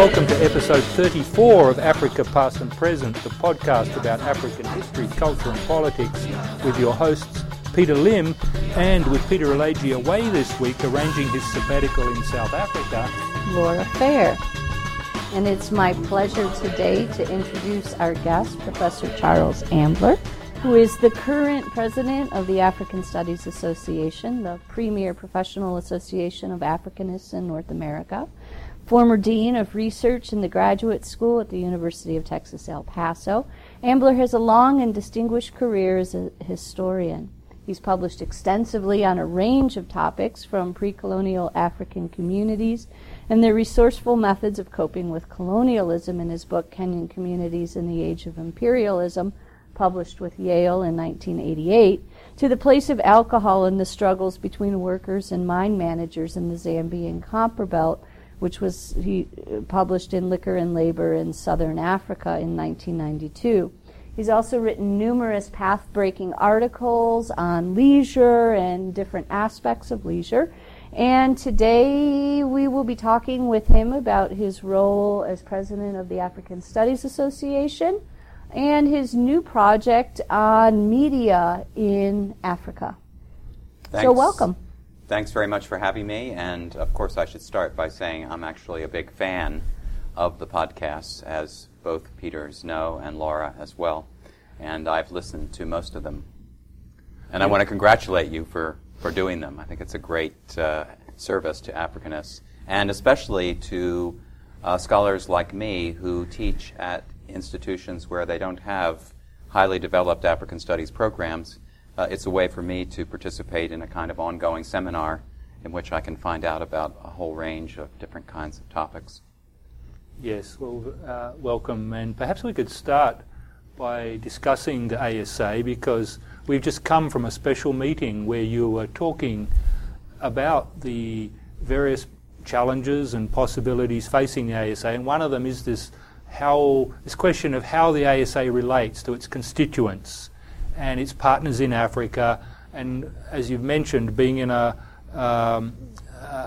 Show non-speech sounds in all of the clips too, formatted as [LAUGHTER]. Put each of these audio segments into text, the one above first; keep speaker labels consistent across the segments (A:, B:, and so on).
A: welcome to episode 34 of Africa Past and Present, the podcast about African history, culture, and politics, with your hosts Peter Limb and with Peter Alegi away this week arranging his sabbatical in South Africa.
B: Laura Fair. And it's my pleasure today to introduce our guest, Professor Charles Ambler, who is the current president of the African Studies Association, the premier professional association of Africanists in North America former dean of research in the graduate school at the University of Texas El Paso. Ambler has a long and distinguished career as a historian. He's published extensively on a range of topics from pre colonial African communities and their resourceful methods of coping with colonialism in his book Kenyan Communities in the Age of Imperialism, published with Yale in 1988, to the place of alcohol in the struggles between workers and mine managers in the Zambian Copperbelt which was he uh, published in Liquor and Labor in Southern Africa in 1992. He's also written numerous path breaking articles on leisure and different aspects of leisure. And today we will be talking with him about his role as president of the African Studies Association and his new project on media in Africa.
C: Thanks.
B: So, welcome
C: thanks very much for having me. And of course, I should start by saying I'm actually a big fan of the podcasts, as both Peters know and Laura as well. And I've listened to most of them. And I want to congratulate you for, for doing them. I think it's a great uh, service to Africanists, and especially to uh, scholars like me who teach at institutions where they don't have highly developed African studies programs uh, it's a way for me to participate in a kind of ongoing seminar in which I can find out about a whole range of different kinds of topics.
A: Yes, well, uh, welcome. And perhaps we could start by discussing the ASA because we've just come from a special meeting where you were talking about the various challenges and possibilities facing the ASA, and one of them is this how this question of how the ASA relates to its constituents and its partners in Africa. And as you've mentioned, being in a, um,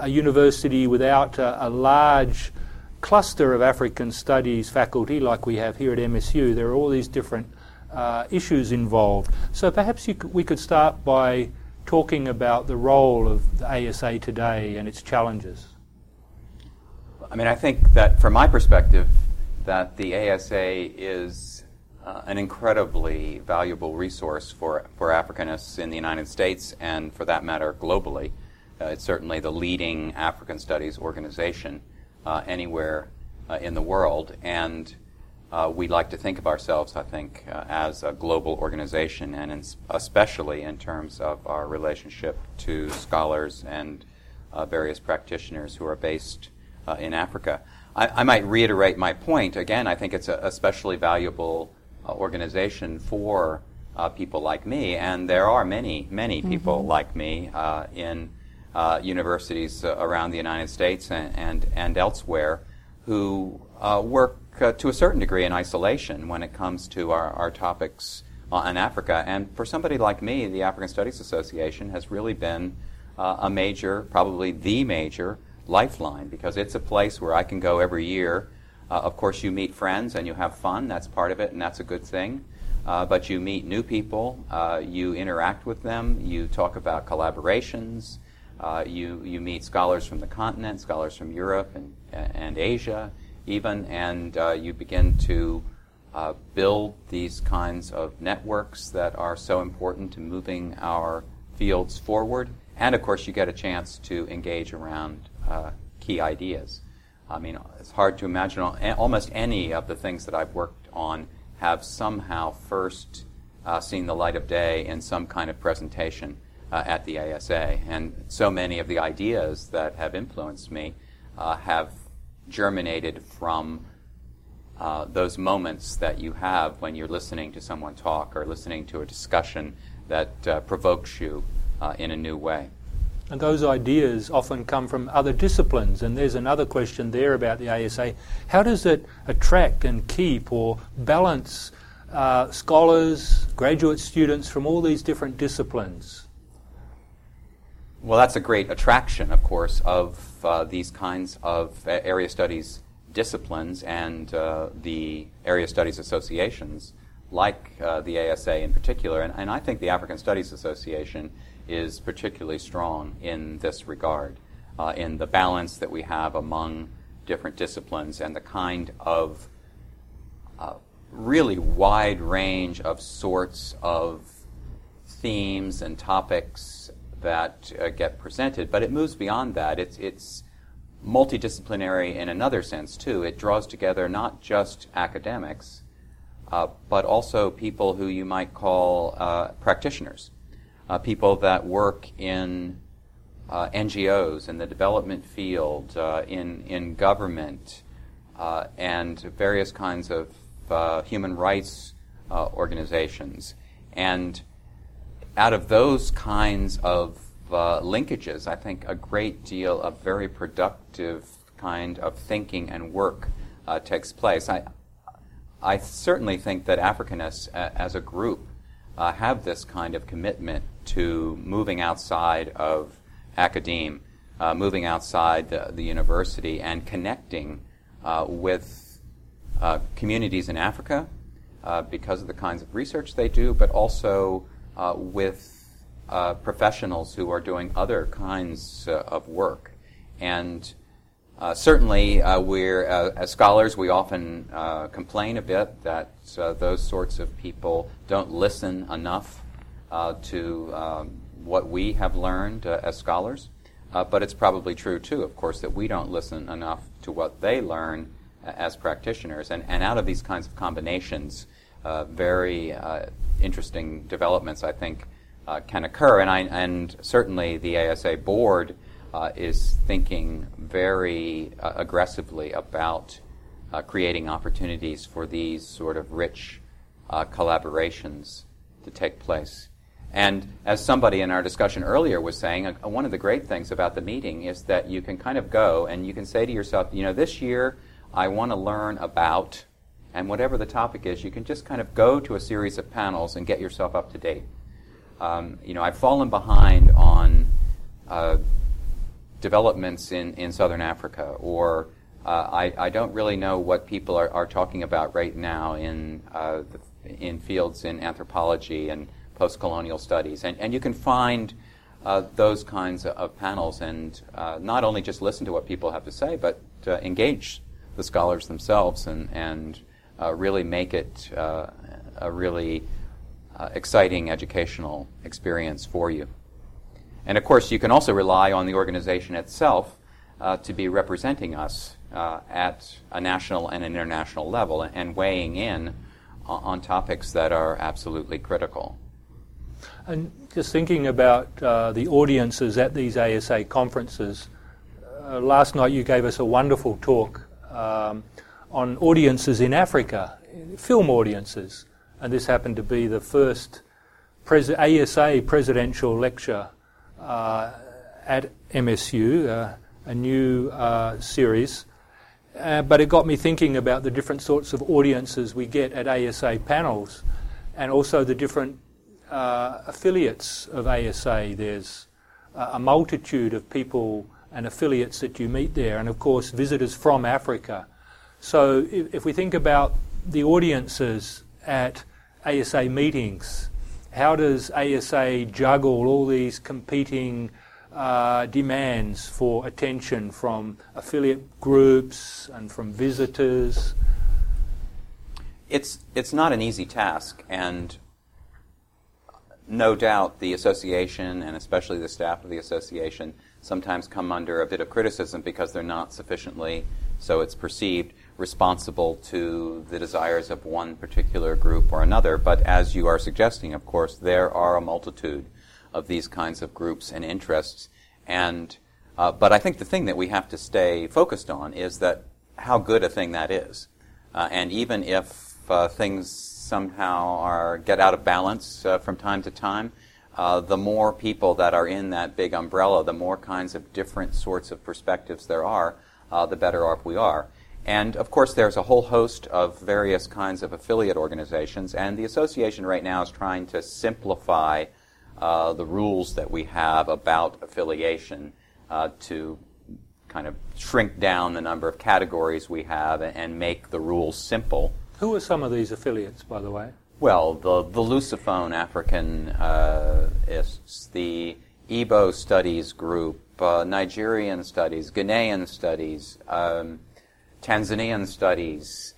A: a university without a, a, large cluster of African studies faculty like we have here at MSU, there are all these different uh, issues involved. So perhaps could, we could start by talking about the role of the ASA today and its challenges.
C: I mean, I think that from my perspective, that the ASA is uh, an incredibly valuable resource for, for Africanists in the United States and, for that matter, globally. Uh, it's certainly the leading African studies organization uh, anywhere uh, in the world, and uh, we like to think of ourselves, I think, uh, as a global organization, and in, especially in terms of our relationship to scholars and various practitioners who are based in Africa. I, I, might reiterate my point. Again, I think it's a, especially valuable organization for uh, people like me, and there are many, many people mm-hmm. like me uh, in universities around the United States and, and, and elsewhere who work to a certain degree in isolation when it comes to our, our topics in Africa. And for somebody like me, the African Studies Association has really been uh, a major, probably the major lifeline because it's a place where I can go every year uh, of course, you meet friends and you have fun. That's part of it, and that's a good thing. Uh, but you meet new people, uh, you interact with them, you talk about collaborations, uh, you, you meet scholars from the continent, scholars from Europe and, and Asia, even, and uh, you begin to uh, build these kinds of networks that are so important to moving our fields forward. And of course, you get a chance to engage around key ideas. I mean, it's hard to imagine almost any of the things that I've worked on have somehow first uh, seen the light of day in some kind of presentation uh, at the ASA. And so many of the ideas that have influenced me uh, have germinated from uh, those moments that you have when you're listening to someone talk or listening to a discussion that uh, provokes you uh, in a new way.
A: And those ideas often come from other disciplines. And there's another question there about the ASA. How does it attract and keep or balance uh, scholars, graduate students from all these different disciplines?
C: well, that's a great attraction, of course, of uh, these kinds of area studies disciplines and uh, the area studies associations, like uh, the ASA in particular. And, and, I think the African Studies Association is particularly strong in this regard, uh, in the balance that we have among different disciplines and the kind of uh, really wide range of sorts of themes and topics that uh, get presented. But it moves beyond that. It's, it's multidisciplinary in another sense, too. It draws together not just academics, uh, but also people who you might call uh, practitioners, uh, people that work in uh, NGOs, in the development field, uh, in, in government, uh, and various kinds of human rights organizations. And out of those kinds of uh, linkages, I think a great deal of very productive kind of thinking and work uh, takes place. I, I certainly think that Africanists uh, as a group uh, have this kind of commitment to moving outside of academe, uh, moving outside the, the, university, and connecting uh, with communities in Africa because of the kinds of research they do, but also with uh, professionals who are doing other kinds uh, of work. And uh, certainly, uh, we're, uh, as scholars, we often uh, complain a bit that those sorts of people don't listen enough to um, what we have learned as scholars. but it's probably true, too, of course, that we don't listen enough to what they learn as practitioners. And, and out of these kinds of combinations, very interesting developments, I think, uh, can occur. And, I, and certainly the ASA board uh, is thinking very uh, aggressively about uh, creating opportunities for these sort of rich uh, collaborations to take place. And as somebody in our discussion earlier was saying, uh, one of the great things about the meeting is that you can kind of go and you can say to yourself, you know, this year I want to learn about, and whatever the topic is, you can just kind of go to a series of panels and get yourself up to date. Um, you know, I've fallen behind on uh, developments in, in southern Africa, or uh, I, I don't really know what people are, are talking about right now in, uh, the, in fields in anthropology and post colonial studies. And, and you can find uh, those kinds of panels and uh, not only just listen to what people have to say, but engage the scholars themselves and, and uh, really make it a really uh, exciting educational experience for you. And of course, you can also rely on the organization itself uh, to be representing us uh, at a national and an international level and weighing in on topics that are absolutely critical.
A: And just thinking about uh, the audiences at these ASA conferences, uh, last night you gave us a wonderful talk um, on audiences in Africa, film audiences and this happened to be the first pres- ASA presidential lecture uh, at MSU, uh, a new uh, series. Uh, but it got me thinking about the different sorts of audiences we get at ASA panels and also the different uh, affiliates of ASA. There's a multitude of people and affiliates that you meet there, and of course, visitors from Africa. So if, if we think about the audiences at ASA meetings? How does ASA juggle all these competing uh, demands for attention from affiliate groups and from visitors?
C: It's, it's not an easy task, and no doubt the association, and especially the staff of the association, sometimes come under a bit of criticism because they're not sufficiently, so it's perceived, responsible to the desires of one particular group or another. But as you are suggesting, of course, there are a multitude of these kinds of groups and interests. And uh, but I think the thing that we have to stay focused on is that how good a thing that is. Uh, and even if uh, things somehow are get out of balance uh, from time to time, uh, the more people that are in that big umbrella, the more kinds of different sorts of perspectives there are, uh, the better off we are. And of course, there's a whole host of various kinds of affiliate organizations, and the association right now is trying to simplify uh, the rules that we have about affiliation uh, to kind of shrink down the number of categories we have and, and make the rules simple.
A: Who are some of these affiliates, by the way?
C: Well, the, the Lusophone African uh, the Igbo Studies Group, uh, Nigerian Studies, Ghanaian Studies, um, Tanzanian Studies,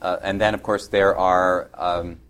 C: uh, and then, of course, there are um,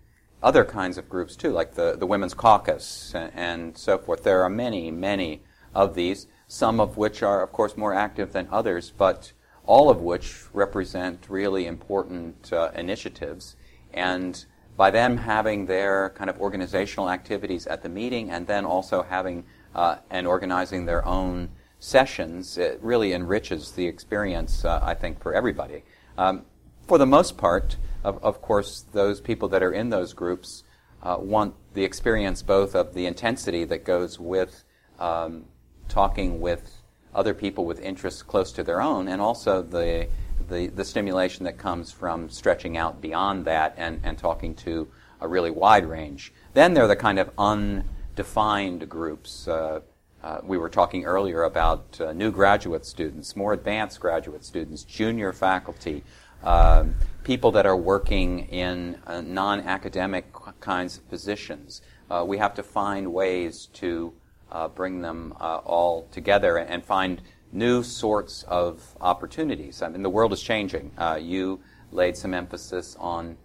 C: other kinds of groups too, like the, the Women's Caucus and, and, so forth. There are many, many of these, some of which are, of course, more active than others, but all of which represent really important uh, initiatives. And by them having their kind of organizational activities at the meeting and then also having uh, and organizing their own sessions, it really enriches the experience, uh, I think, for everybody. Um, for the most part, of, of course, those people that are in those groups uh, want the experience both of the intensity that goes with um, talking with other people with interests close to their own, and also the, the, the stimulation that comes from stretching out beyond that and, and talking to a really wide range. Then there are the kind of undefined groups. Uh, uh, we were talking earlier about uh, new graduate students, more advanced graduate students, junior faculty, um, people that are working in uh, non academic kinds of positions. Uh, we have to find ways to uh, bring them uh, all together and find new sorts of opportunities. I mean, the world is changing. Uh, you laid some emphasis on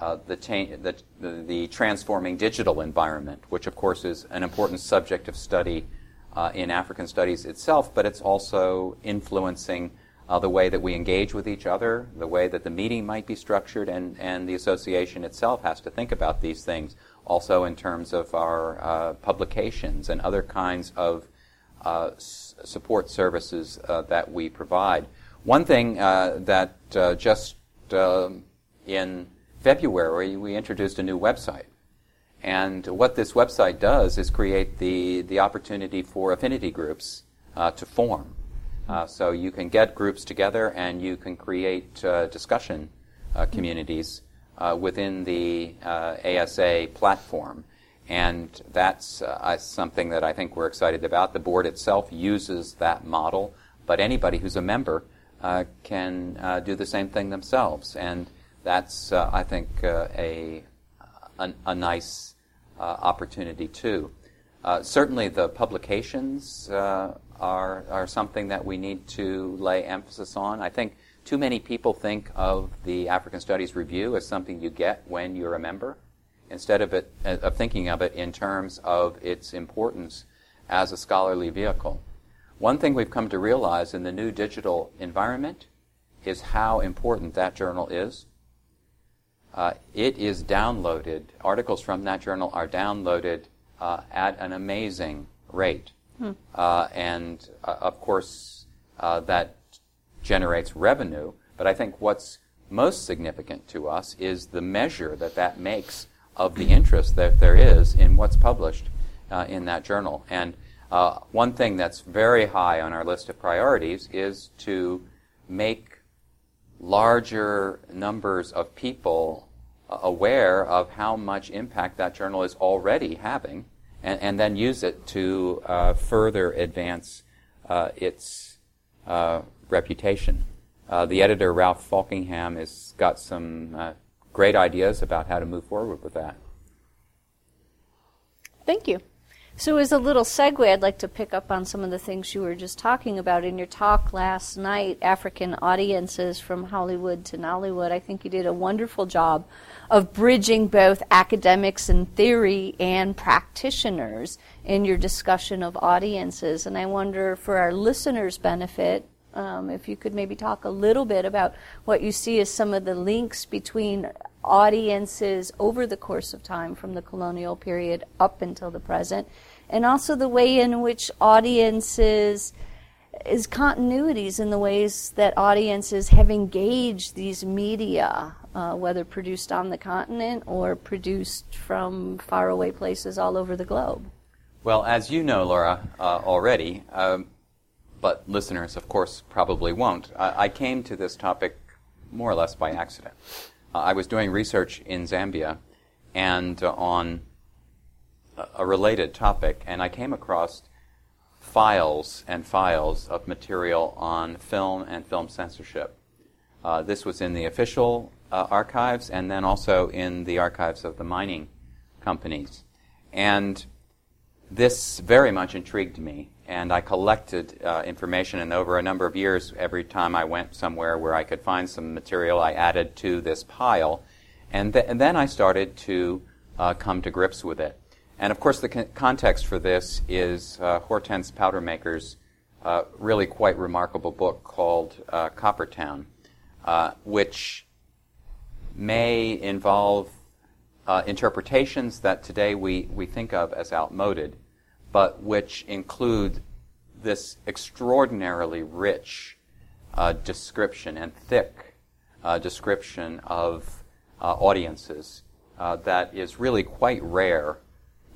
C: uh, the, the, the, the, transforming digital environment, which, of course, is an important subject of study in African studies itself, but it's also influencing uh, the way that we engage with each other, the way that the meeting might be structured, and, and the association itself has to think about these things. Also, in terms of our uh, publications and other kinds of uh, s- support services uh, that we provide. One thing uh, that uh, just um, in February we introduced a new website. And what this website does is create the, the opportunity for affinity groups to form. Uh, so you can get groups together and you can create uh, discussion uh, communities uh, within the uh, ASA platform. And that's uh, something that I think we're excited about. The board itself uses that model, but anybody who's a member uh, can uh, do the same thing themselves. And that's, uh, I think, a, a, a, nice opportunity too. certainly, the publications are, are something that we need to lay emphasis on. I think too many people think of the African Studies Review as something you get when you're a member, instead of it of thinking of it in terms of its importance as a scholarly vehicle. One thing we've come to realize in the new digital environment is how important that journal is. Uh, it is downloaded. Articles from that journal are downloaded uh, at an amazing rate. Hmm. Uh, and uh, of course, uh, that generates revenue. But I think what's most significant to us is the measure that that makes of the interest that there is in what's published uh, in that journal. And uh, one thing that's very high on our list of priorities is to make larger numbers of people aware of how much impact that journal is already having and, and then use it to uh, further advance uh, its uh, reputation. Uh, the editor, Ralph Faulkingham, has got some uh, great ideas about how to move forward with that.
B: Thank you. So, as a little segue, I'd like to pick up on some of the things you were just talking about in your talk last night African audiences from Hollywood to Nollywood. I think you did a wonderful job of bridging both academics and theory and practitioners in your discussion of audiences. And I wonder, for our listeners' benefit, um, if you could maybe talk a little bit about what you see as some of the links between audiences over the course of time from the colonial period up until the present, and also the way in which audiences is continuities in the ways that audiences have engaged these media uh, whether produced on the continent or produced from faraway places all over the globe.
C: Well, as you know, Laura, uh, already, um, but listeners, of course, probably won't, I, I, came to this topic more or less by accident. Uh, I was doing research in Zambia and uh, on a related topic, and I came across files and files of material on film and film censorship. Uh, this was in the official uh, archives and then also in the archives of the mining companies. And this very much intrigued me, and I collected uh, information, and over a number of years, every time I went somewhere where I could find some material, I added to this pile, and, th- and then I started to uh, come to grips with it. And of course, the con- context for this is uh, Hortense Powdermaker's uh, really quite remarkable book called uh, Coppertown, uh, which may involve interpretations that today we, we think of as outmoded, but which include this extraordinarily rich uh, description and thick uh, description of uh, audiences uh, that is really quite rare,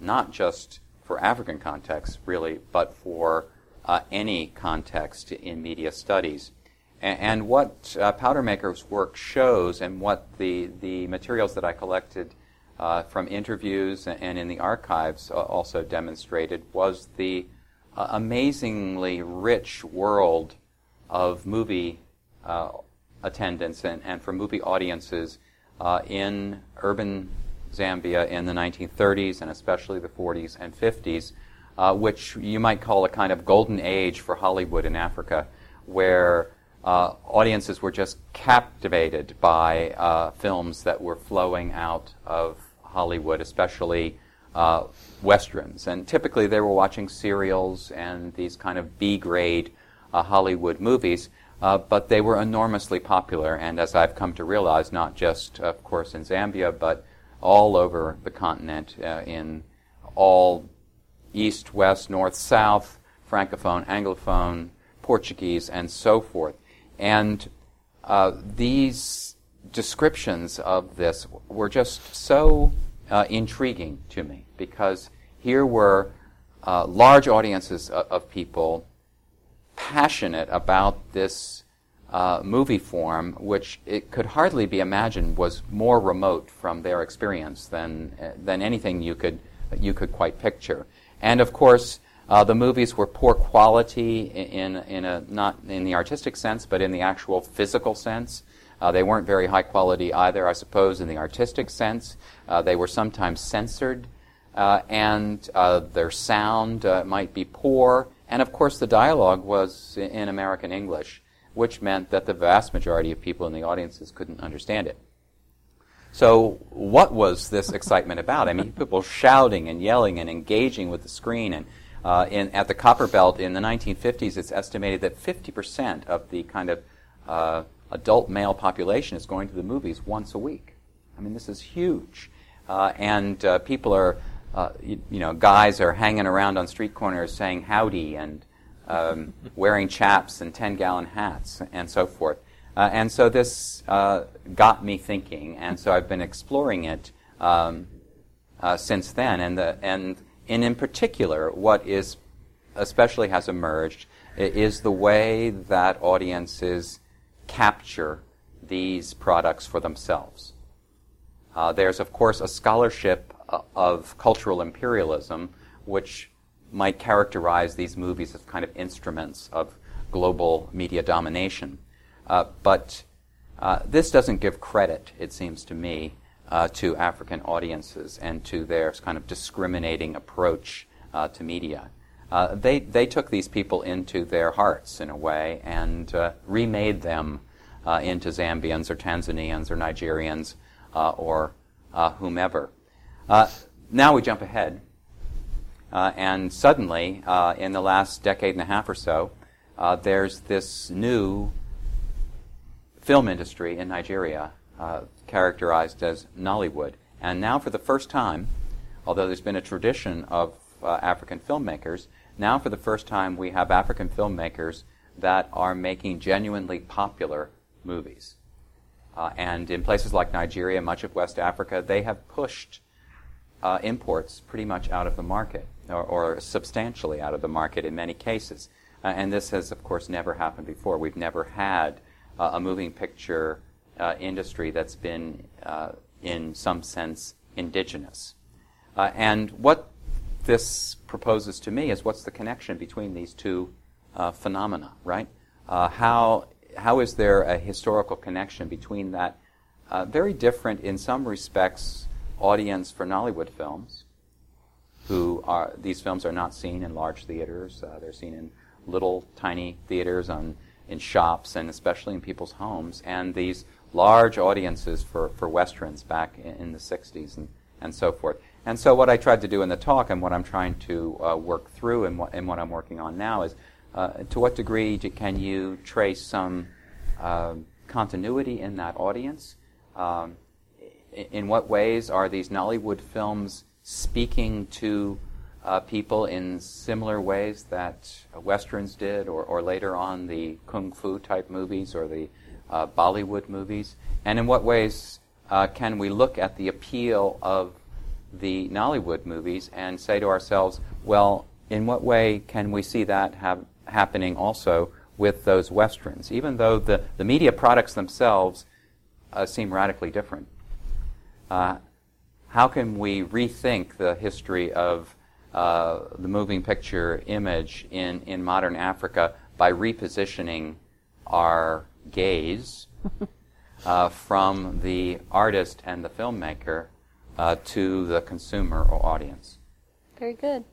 C: not just for African context, really, but for uh, any context in media studies. And, and what Powdermaker's work shows, and what the, the materials that I collected uh, from interviews and in the archives also demonstrated was the uh, amazingly rich world of movie uh, attendance and, and for movie audiences uh, in urban Zambia in the 1930s and especially the 40s and 50s, uh, which you might call a kind of golden age for Hollywood in Africa, where uh, audiences were just captivated by uh, films that were flowing out of Hollywood, especially uh, westerns. And typically they were watching serials and these kind of B grade uh, Hollywood movies, uh, but they were enormously popular. And as I've come to realize, not just, of course, in Zambia, but all over the continent, uh, in all east, west, north, south, francophone, anglophone, Portuguese, and so forth. And uh, these descriptions of this were just so uh, intriguing to me because here were uh, large audiences of, of, people passionate about this uh, movie form, which it could hardly be imagined was more remote from their experience than uh, than anything you could you could quite picture. And of course, uh, the movies were poor quality in in a not in the artistic sense, but in the actual physical sense. Uh, they weren't very high quality either, I suppose, in the artistic sense. Uh, they were sometimes censored, uh, and uh, their sound uh, might be poor. And of course, the dialogue was in American English, which meant that the vast majority of people in the audiences couldn't understand it. So, what was this [LAUGHS] excitement about? I mean, people shouting and yelling and engaging with the screen. And uh, in, at the Copper Belt in the 1950s, it's estimated that 50% of the kind of adult male population is going to the movies once a week. I mean, this is huge. Uh, and uh, people are, uh, you, you, know, guys are hanging around on street corners saying howdy and um, [LAUGHS] wearing chaps and 10 gallon hats and so forth. Uh, and so this uh, got me thinking, and so I've been exploring it um, uh, since then. And, the, and, and in particular, what is especially has emerged is the way that audiences capture these products for themselves. Uh, there's, of course, a scholarship uh, of cultural imperialism, which might characterize these movies as kind of instruments of global media domination. Uh, but uh, this doesn't give credit, it seems to me, uh, to African audiences and to their kind of discriminating approach uh, to media. Uh, they, they took these people into their hearts in a way and uh, remade them uh, into Zambians or Tanzanians or Nigerians uh, or uh, whomever. Now we jump ahead, and suddenly, in the last decade and a half or so, there's this new film industry in Nigeria characterized as Nollywood. And now, for the first time, although there's been a tradition of uh, African filmmakers, now for the first time we have African filmmakers that are making genuinely popular movies. Uh, and in places like Nigeria, much of West Africa, they have pushed uh, imports pretty much out of the market, or, or, substantially out of the market in many cases. Uh, and this has, of course, never happened before. We've never had uh, a moving picture uh, industry that's been, uh, in some sense, indigenous. and what this proposes to me is what's the connection between these two uh, phenomena, right? Uh, how, how is there a historical connection between that uh, very different, in some respects, audience for Nollywood films, who are, these films are not seen in large theaters, uh, they're seen in little tiny theaters on, in shops and especially in people's homes, and these large audiences for, for westerns back in, in the 60s and, and so forth. And so, what I tried to do in the talk and what I'm trying to uh, work through and what, and what I'm working on now is uh, to what degree can you trace some uh, continuity in that audience? Um, in what ways are these Nollywood films speaking to uh, people in similar ways that westerns did, or, or later on the kung fu type movies or the uh, Bollywood movies? And in what ways uh, can we look at the appeal of the Nollywood movies and say to ourselves, well, in what way can we see that have, happening also with those westerns, even though the, the media products themselves uh, seem radically different? Uh, how can we rethink the history of uh, the moving picture image in, in modern Africa by repositioning our gaze [LAUGHS] uh, from the artist and the filmmaker uh, to the consumer or audience.
B: Very good.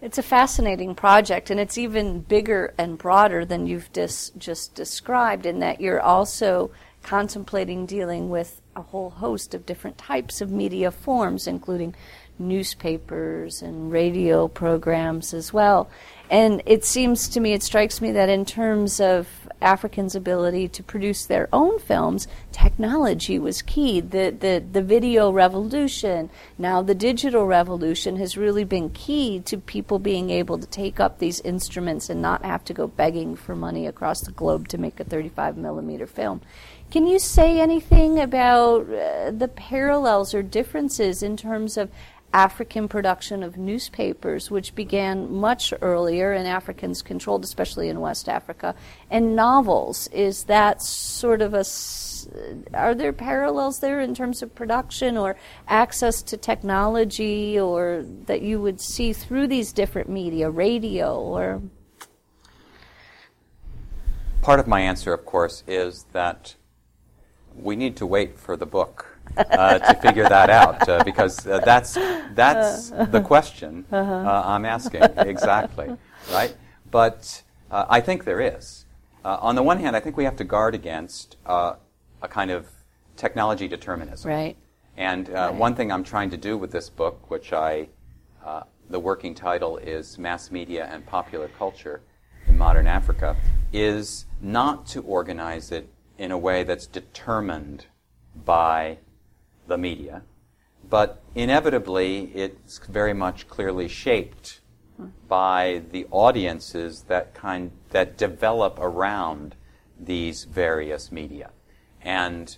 B: It's a fascinating project, and it's even bigger and broader than you've dis- just described, in that you're also contemplating dealing with a whole host of different types of media forms, including newspapers and radio programs as well. And it seems to me, it strikes me that in terms of Africans' ability to produce their own films, technology was key. The, the, the video revolution, now the digital revolution, has really been key to people being able to take up these instruments and not have to go begging for money across the globe to make a 35 millimeter film. Can you say anything about uh, the parallels or differences in terms of African production of newspapers, which began much earlier and Africans controlled, especially in West Africa, and novels. Is that sort of a are there parallels there in terms of production or access to technology or that you would see through these different media, radio or?
C: Part of my answer, of course, is that we need to wait for the book uh, to figure that out uh, because uh, that's that's the question uh-huh. Uh, I'm asking exactly, right? But uh, I think there is. Uh, on the one hand, I think we have to guard against a kind of technology determinism.
B: Right.
C: And right. one thing I'm trying to do with this book, which I the working title is Mass Media and Popular Culture in Modern Africa, is not to organize it in a way that's determined by the media, but inevitably it's very much clearly shaped by the audiences that kind that develop around these various media. And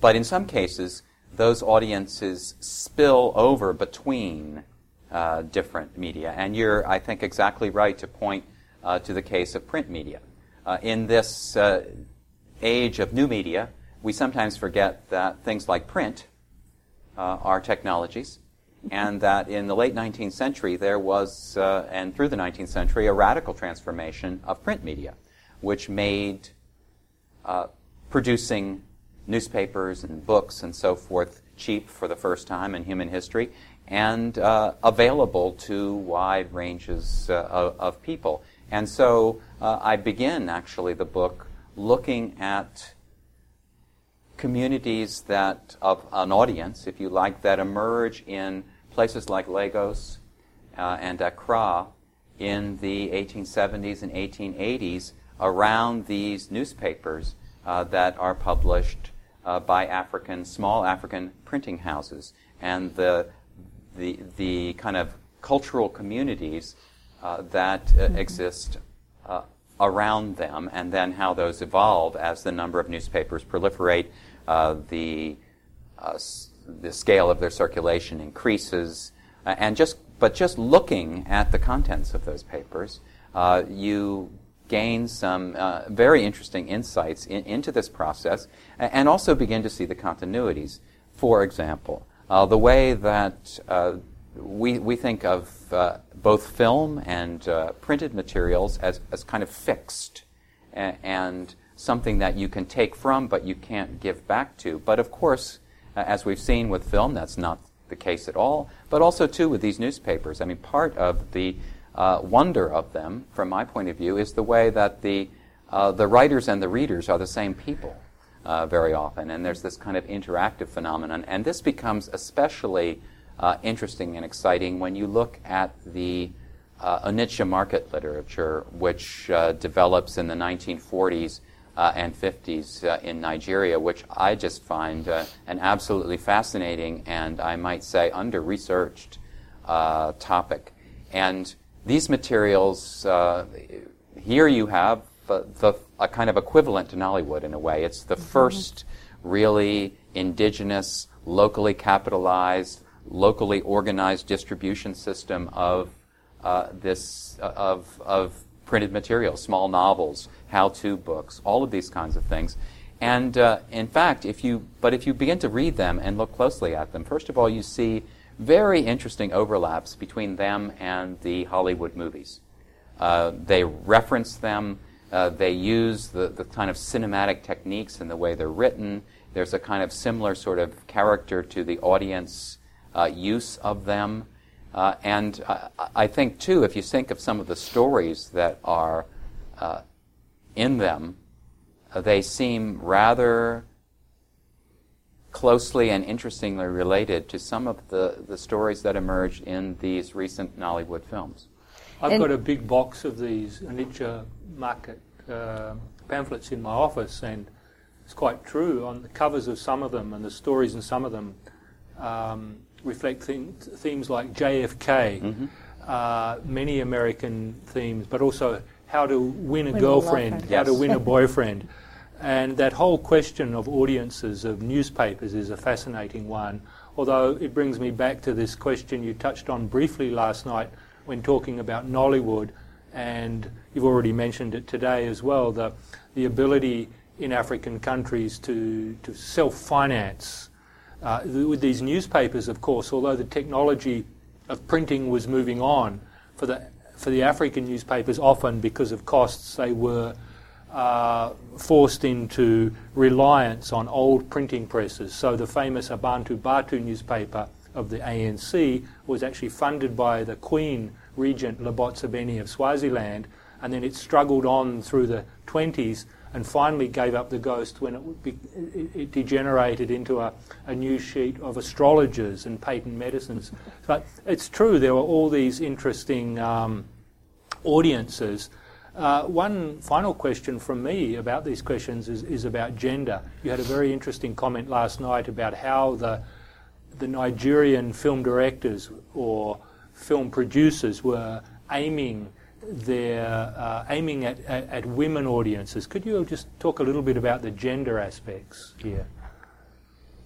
C: but in some cases, those audiences spill over between uh, different media. And you're, I think, exactly right to point uh, to the case of print media. Uh, in this uh, age of new media, we sometimes forget that things like print uh, are technologies, and that in the late 19th century there was, uh, and through the 19th century, a radical transformation of print media, which made uh, producing newspapers and books and so forth cheap for the first time in human history and uh, available to wide ranges uh, of, of, people. And so uh, I begin actually the book looking at communities that of an audience, if you like, that emerge in places like Lagos uh, and Accra in the 1870s and 1880s around these newspapers uh, that are published uh, by African, small African printing houses. And the, the, the kind of cultural communities uh, that uh, mm-hmm. exist uh, around them, and then how those evolve as the number of newspapers proliferate the uh, the scale of their circulation increases, uh, and just but just looking at the contents of those papers, uh, you gain some uh, very interesting insights in, into this process, and also begin to see the continuities. For example, the way that we, we think of uh, both film and uh, printed materials as, as kind of fixed and something that you can take from but you can't give back to. But of course, uh, as we've seen with film, that's not the case at all. But also, too, with these newspapers. I mean, part of the uh, wonder of them, from my point of view, is the way that the, uh, the writers and the readers are the same people uh, very often. And there's this kind of interactive phenomenon. And this becomes especially uh, interesting and exciting when you look at the uh, Onitsha market literature, which uh, develops in the 1940s uh, and 50s uh, in Nigeria, which I just find uh, an absolutely fascinating and I might say under researched topic. And these materials, here you have the, a kind of equivalent to Nollywood in a way. It's the mm-hmm. first really indigenous, locally capitalized, locally organized distribution system of uh, this uh, of of printed materials, small novels, how-to books, all of these kinds of things. And uh, in fact, if you but if you begin to read them and look closely at them, first of all, you see very interesting overlaps between them and the Hollywood movies. Uh, they reference them. Uh, they use the, the kind of cinematic techniques in the way they're written. There's a kind of similar sort of character to the audience uh, use of them. Uh, and I think, too, if you think of some of the stories that are uh, in them, uh, they seem rather closely and interestingly related to some of the, the stories that emerged in these recent Nollywood films.
A: I've and got a big box of these Onitsha market uh, pamphlets in my office, and it's quite true. On the covers of some of them and the stories in some of them um, reflect themes like JFK, mm-hmm. uh, many American themes, but also how to win a win girlfriend, a how yes. to win a [LAUGHS] boyfriend. And that whole question of audiences of newspapers is a fascinating one. Although it brings me back to this question you touched on briefly last night when talking about Nollywood, and you've already mentioned it today as well the, the ability in African countries to, to self finance. Uh, with these newspapers, of course, although the technology of printing was moving on, for the, for the African newspapers, often because of costs, they were uh, forced into reliance on old printing presses. So the famous Abantu Batho newspaper of the ANC was actually funded by the Queen Regent Labotsibeni of Swaziland, and then it struggled on through the 20s and finally gave up the ghost when it, be, it degenerated into a, a news sheet of astrologers and patent medicines. But it's true, there were all these interesting um, audiences. Uh, one final question from me about these questions is, is about gender. You had a very interesting comment last night about how the the Nigerian film directors or film producers were aiming their uh, aiming at, at, at, women audiences. Could you just talk a little bit about the gender aspects here?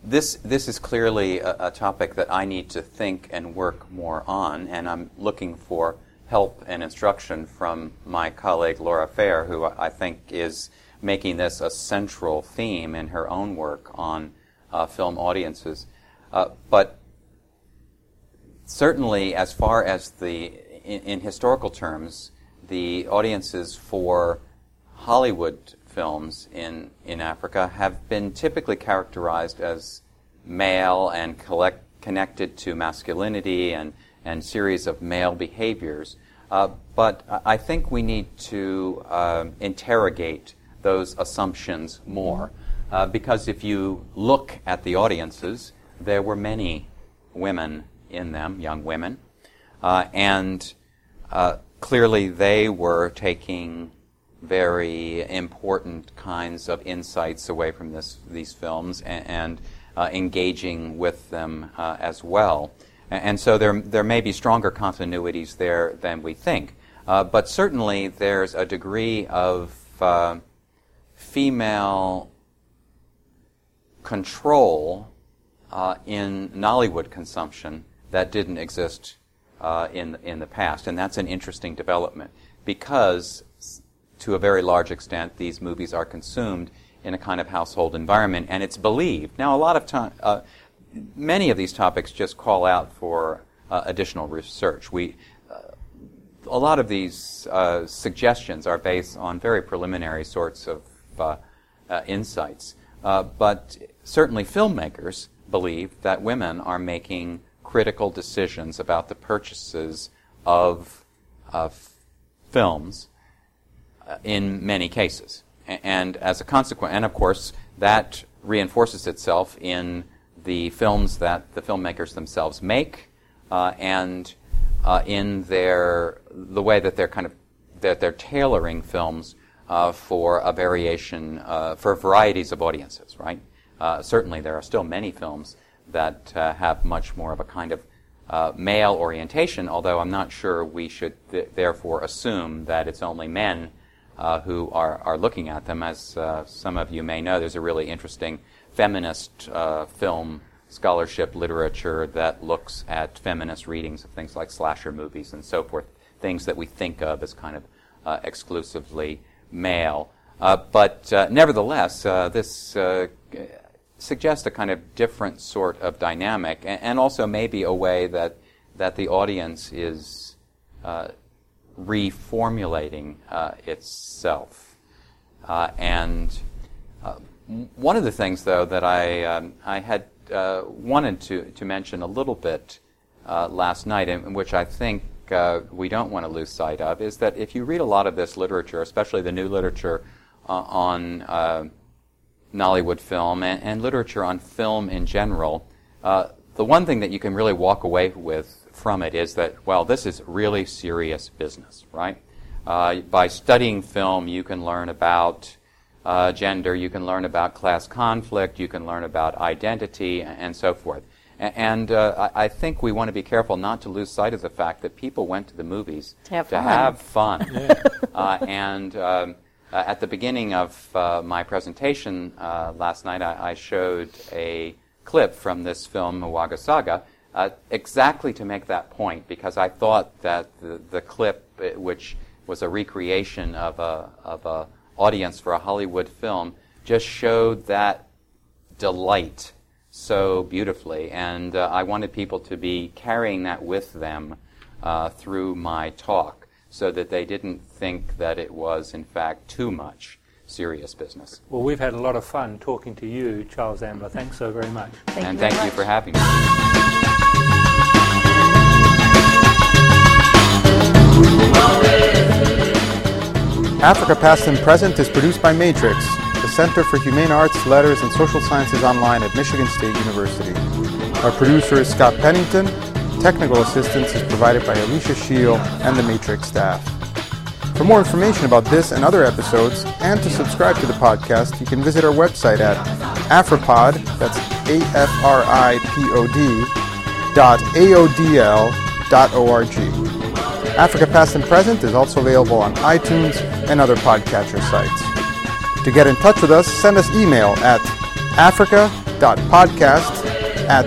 C: This this is clearly a, a topic that I need to think and work more on, and I'm looking for help and instruction from my colleague Laura Fair, who I think is making this a central theme in her own work on uh, film audiences. Uh, but certainly, as far as the in, in, historical terms, the audiences for Hollywood films in in Africa have been typically characterized as male and collect, connected to masculinity and and series of male behaviors. Uh, but I think we need to uh, interrogate those assumptions more. Uh, because if you look at the audiences, there were many women in them, young women, uh, and uh, clearly they were taking very important kinds of insights away from this, these films and, and uh, engaging with them uh, as well. And so there, there may be stronger continuities there than we think. Uh, but certainly there's a degree of uh, female control in Nollywood consumption that didn't exist uh, in in the past, and that's an interesting development because, to a very large extent, these movies are consumed in a kind of household environment, and it's believed. Now, a lot of time, uh, many of these topics just call out for uh, additional research. We, uh, a lot of these uh, suggestions are based on very preliminary sorts of uh, insights, but certainly filmmakers believe that women are making critical decisions about the purchases of, films in many cases. And as a consequence, and of course, that reinforces itself in the films that the filmmakers themselves make uh, and uh, in their the way that they're kind of that they're tailoring films uh, for a variation uh, for varieties of audiences. Right. Uh, certainly, there are still many films that uh, have much more of a kind of male orientation. Although I'm not sure we should th- therefore assume that it's only men uh, who are, are looking at them. As uh, some of you may know, there's a really interesting feminist uh, film scholarship literature that looks at feminist readings of things like slasher movies and so forth, things that we think of as kind of uh, exclusively male. Uh, but uh, nevertheless, this suggests a kind of different sort of dynamic, and, and, also maybe a way that that the audience is reformulating uh, itself. Uh, and uh, one of the things, though, that I, um, I had uh, wanted to, to mention a little bit uh, last night, and which I think we don't want to lose sight of, is that if you read a lot of this literature, especially the new literature on Nollywood film and, and, literature on film in general, the one thing that you can really walk away with from it is that, well, this is really serious business, right? Uh, by studying film, you can learn about uh, gender, you can learn about class conflict, you can learn about identity, and so forth. And uh, I think we want to be careful not to lose sight of the fact that people went to the movies
B: to have
C: to
B: fun.
C: Have fun. Yeah. [LAUGHS] Uh, and um, uh, at the beginning of uh, my presentation last night, I, I, showed a clip from this film, Wagga Saga, uh, exactly to make that point because I thought that the, the clip, uh, which was a recreation of a, of a audience for a Hollywood film, just showed that delight so beautifully. And uh, I wanted people to be carrying that with them uh, through my talk so that they didn't think that it was, in fact, too much serious business.
A: Well, we've had a lot of fun talking to you, Charles Ambler. Thanks so very much.
B: Thank
C: and
B: you
C: thank
B: you
C: for having me.
D: Africa Past and Present is produced by Matrix, the Center for Humane Arts, Letters, and Social Sciences Online at Michigan State University. Our producer is Scott Pennington. Technical assistance is provided by Alicia Shield and the Matrix staff. For more information about this and other episodes, and to subscribe to the podcast, you can visit our website at Afripod, that's A-F-R-I-P-O-D, dot A-O-D-L dot O-R-G. Africa Past and Present is also available on iTunes and other podcatcher sites. To get in touch with us, send us email at africa.podcast at